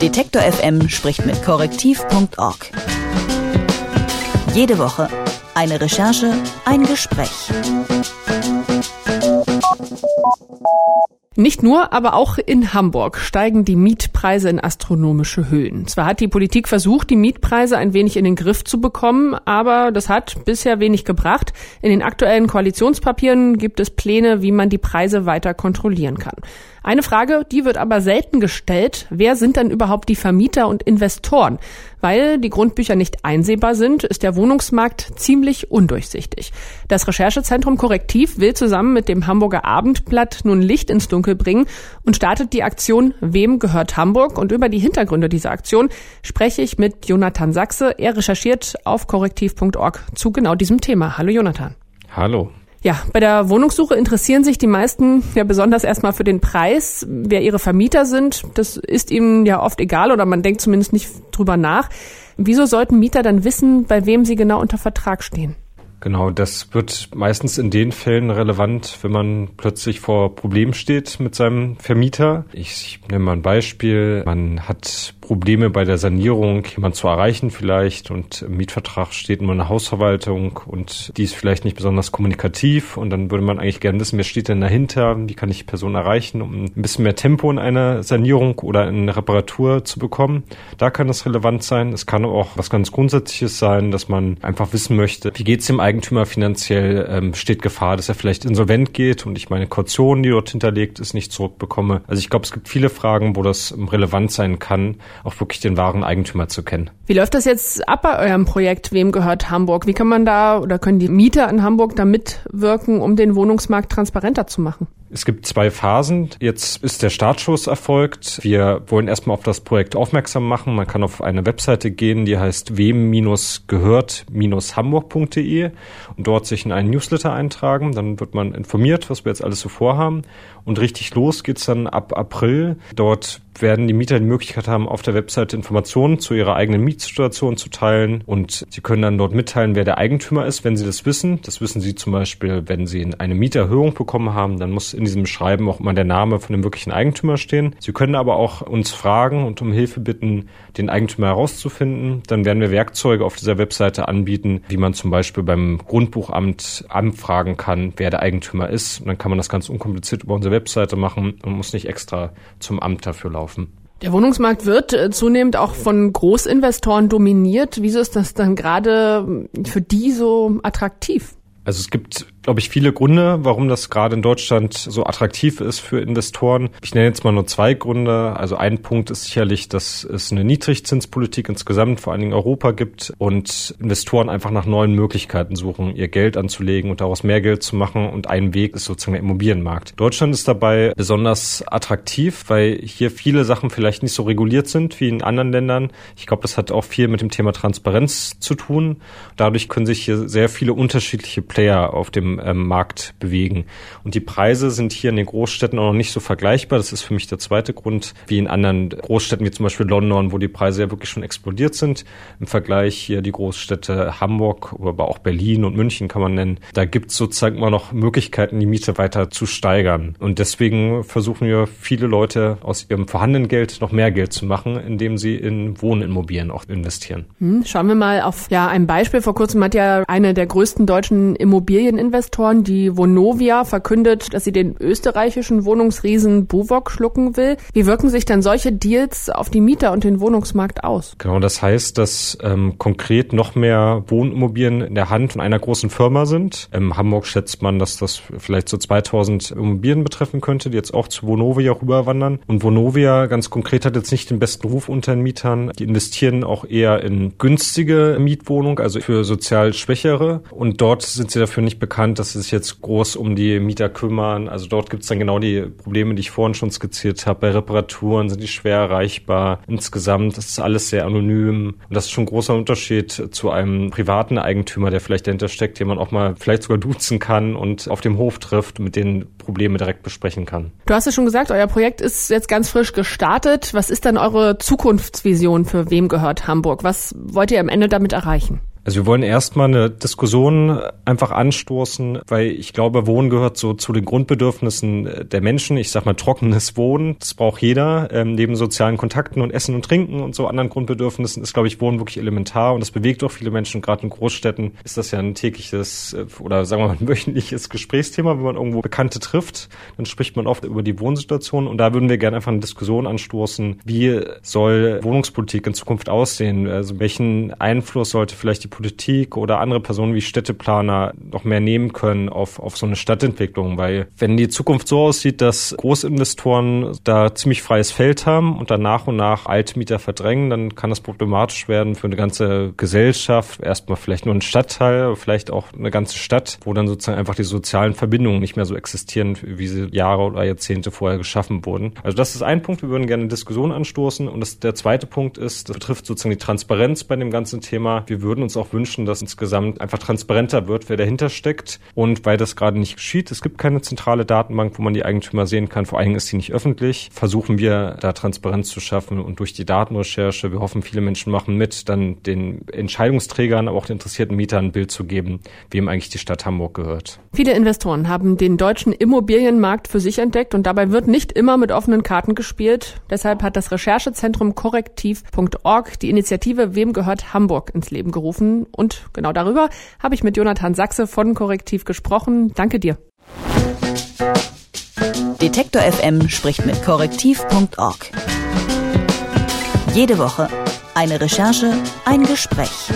Detektor FM spricht mit korrektiv.org. Jede Woche eine Recherche, ein Gespräch. Nicht nur, aber auch in Hamburg steigen die Mietpreise in astronomische Höhen. Zwar hat die Politik versucht, die Mietpreise ein wenig in den Griff zu bekommen, aber das hat bisher wenig gebracht. In den aktuellen Koalitionspapieren gibt es Pläne, wie man die Preise weiter kontrollieren kann. Eine Frage, die wird aber selten gestellt. Wer sind denn überhaupt die Vermieter und Investoren? Weil die Grundbücher nicht einsehbar sind, ist der Wohnungsmarkt ziemlich undurchsichtig. Das Recherchezentrum Korrektiv will zusammen mit dem Hamburger Abendblatt nun Licht ins Dunkel bringen und startet die Aktion Wem gehört Hamburg? Und über die Hintergründe dieser Aktion spreche ich mit Jonathan Sachse. Er recherchiert auf korrektiv.org zu genau diesem Thema. Hallo Jonathan. Hallo. Ja, bei der Wohnungssuche interessieren sich die meisten ja besonders erstmal für den Preis, wer ihre Vermieter sind. Das ist ihnen ja oft egal oder man denkt zumindest nicht drüber nach. Wieso sollten Mieter dann wissen, bei wem sie genau unter Vertrag stehen? Genau, das wird meistens in den Fällen relevant, wenn man plötzlich vor Problemen steht mit seinem Vermieter. Ich nehme mal ein Beispiel. Man hat Probleme bei der Sanierung, jemand zu erreichen vielleicht und im Mietvertrag steht nur eine Hausverwaltung und die ist vielleicht nicht besonders kommunikativ und dann würde man eigentlich gerne wissen, wer steht denn dahinter, wie kann ich die Person erreichen, um ein bisschen mehr Tempo in einer Sanierung oder in Reparatur zu bekommen. Da kann das relevant sein. Es kann auch was ganz Grundsätzliches sein, dass man einfach wissen möchte, wie geht es dem Eigentümer finanziell, ähm, steht Gefahr, dass er vielleicht insolvent geht und ich meine Kaution, die dort hinterlegt ist, nicht zurückbekomme. Also ich glaube, es gibt viele Fragen, wo das relevant sein kann auch wirklich den wahren Eigentümer zu kennen. Wie läuft das jetzt ab bei eurem Projekt Wem gehört Hamburg? Wie kann man da oder können die Mieter in Hamburg da mitwirken, um den Wohnungsmarkt transparenter zu machen? Es gibt zwei Phasen. Jetzt ist der Startschuss erfolgt. Wir wollen erstmal auf das Projekt aufmerksam machen. Man kann auf eine Webseite gehen, die heißt wem-gehört-hamburg.de und dort sich in einen Newsletter eintragen. Dann wird man informiert, was wir jetzt alles so vorhaben. Und richtig los geht's dann ab April. Dort werden die Mieter die Möglichkeit haben, auf der Webseite Informationen zu ihrer eigenen Mietsituation zu teilen. Und sie können dann dort mitteilen, wer der Eigentümer ist, wenn sie das wissen. Das wissen sie zum Beispiel, wenn sie eine Mieterhöhung bekommen haben. Dann muss in diesem Schreiben auch immer der Name von dem wirklichen Eigentümer stehen. Sie können aber auch uns fragen und um Hilfe bitten, den Eigentümer herauszufinden. Dann werden wir Werkzeuge auf dieser Webseite anbieten, wie man zum Beispiel beim Grundbuchamt anfragen kann, wer der Eigentümer ist. Und dann kann man das ganz unkompliziert über unsere Webseite machen und muss nicht extra zum Amt dafür laufen. Der Wohnungsmarkt wird äh, zunehmend auch von Großinvestoren dominiert. Wieso ist das dann gerade für die so attraktiv? Also es gibt glaube ich, viele Gründe, warum das gerade in Deutschland so attraktiv ist für Investoren. Ich nenne jetzt mal nur zwei Gründe. Also ein Punkt ist sicherlich, dass es eine Niedrigzinspolitik insgesamt, vor allen Dingen Europa gibt und Investoren einfach nach neuen Möglichkeiten suchen, ihr Geld anzulegen und daraus mehr Geld zu machen. Und ein Weg ist sozusagen der Immobilienmarkt. Deutschland ist dabei besonders attraktiv, weil hier viele Sachen vielleicht nicht so reguliert sind wie in anderen Ländern. Ich glaube, das hat auch viel mit dem Thema Transparenz zu tun. Dadurch können sich hier sehr viele unterschiedliche Player auf dem ähm, Markt bewegen. Und die Preise sind hier in den Großstädten auch noch nicht so vergleichbar. Das ist für mich der zweite Grund, wie in anderen Großstädten wie zum Beispiel London, wo die Preise ja wirklich schon explodiert sind. Im Vergleich hier die Großstädte Hamburg, aber auch Berlin und München kann man nennen. Da gibt es sozusagen immer noch Möglichkeiten, die Miete weiter zu steigern. Und deswegen versuchen wir viele Leute aus ihrem vorhandenen Geld noch mehr Geld zu machen, indem sie in Wohnimmobilien auch investieren. Hm, schauen wir mal auf ja ein Beispiel. Vor kurzem hat ja eine der größten deutschen Immobilieninvestoren Investoren. Die Vonovia verkündet, dass sie den österreichischen Wohnungsriesen Buwok schlucken will. Wie wirken sich denn solche Deals auf die Mieter und den Wohnungsmarkt aus? Genau, das heißt, dass ähm, konkret noch mehr Wohnimmobilien in der Hand von einer großen Firma sind. In Hamburg schätzt man, dass das vielleicht so 2000 Immobilien betreffen könnte, die jetzt auch zu Vonovia rüberwandern. Und Vonovia ganz konkret hat jetzt nicht den besten Ruf unter den Mietern. Die investieren auch eher in günstige Mietwohnungen, also für sozial Schwächere. Und dort sind sie dafür nicht bekannt, dass sie sich jetzt groß um die Mieter kümmern. Also dort gibt es dann genau die Probleme, die ich vorhin schon skizziert habe. Bei Reparaturen sind die schwer erreichbar. Insgesamt ist es alles sehr anonym. Und das ist schon ein großer Unterschied zu einem privaten Eigentümer, der vielleicht dahinter steckt, den man auch mal vielleicht sogar duzen kann und auf dem Hof trifft, mit denen Probleme direkt besprechen kann. Du hast ja schon gesagt, euer Projekt ist jetzt ganz frisch gestartet. Was ist dann eure Zukunftsvision für wem gehört Hamburg? Was wollt ihr am Ende damit erreichen? Also wir wollen erstmal eine Diskussion einfach anstoßen, weil ich glaube, Wohnen gehört so zu den Grundbedürfnissen der Menschen. Ich sag mal trockenes Wohnen, das braucht jeder. Ähm, neben sozialen Kontakten und Essen und Trinken und so anderen Grundbedürfnissen ist, glaube ich, Wohnen wirklich elementar und das bewegt auch viele Menschen. Gerade in Großstädten ist das ja ein tägliches äh, oder sagen wir mal ein wöchentliches Gesprächsthema, wenn man irgendwo Bekannte trifft. Dann spricht man oft über die Wohnsituation und da würden wir gerne einfach eine Diskussion anstoßen. Wie soll Wohnungspolitik in Zukunft aussehen? Also welchen Einfluss sollte vielleicht die Politik oder andere Personen wie Städteplaner noch mehr nehmen können auf, auf so eine Stadtentwicklung. Weil wenn die Zukunft so aussieht, dass Großinvestoren da ziemlich freies Feld haben und dann nach und nach Altmieter verdrängen, dann kann das problematisch werden für eine ganze Gesellschaft. Erstmal vielleicht nur ein Stadtteil, vielleicht auch eine ganze Stadt, wo dann sozusagen einfach die sozialen Verbindungen nicht mehr so existieren, wie sie Jahre oder Jahrzehnte vorher geschaffen wurden. Also das ist ein Punkt. Wir würden gerne eine Diskussion anstoßen. Und das, der zweite Punkt ist, das betrifft sozusagen die Transparenz bei dem ganzen Thema. Wir würden uns auch auch wünschen, dass insgesamt einfach transparenter wird, wer dahinter steckt. Und weil das gerade nicht geschieht, es gibt keine zentrale Datenbank, wo man die Eigentümer sehen kann. Vor allen Dingen ist sie nicht öffentlich. Versuchen wir da Transparenz zu schaffen und durch die Datenrecherche, wir hoffen, viele Menschen machen mit, dann den Entscheidungsträgern, aber auch den interessierten Mietern ein Bild zu geben, wem eigentlich die Stadt Hamburg gehört. Viele Investoren haben den deutschen Immobilienmarkt für sich entdeckt und dabei wird nicht immer mit offenen Karten gespielt. Deshalb hat das Recherchezentrum korrektiv.org die Initiative Wem gehört Hamburg ins Leben gerufen und genau darüber habe ich mit Jonathan Sachse von Korrektiv gesprochen. Danke dir. Detektor FM spricht mit Korrektiv.org. Jede Woche eine Recherche, ein Gespräch.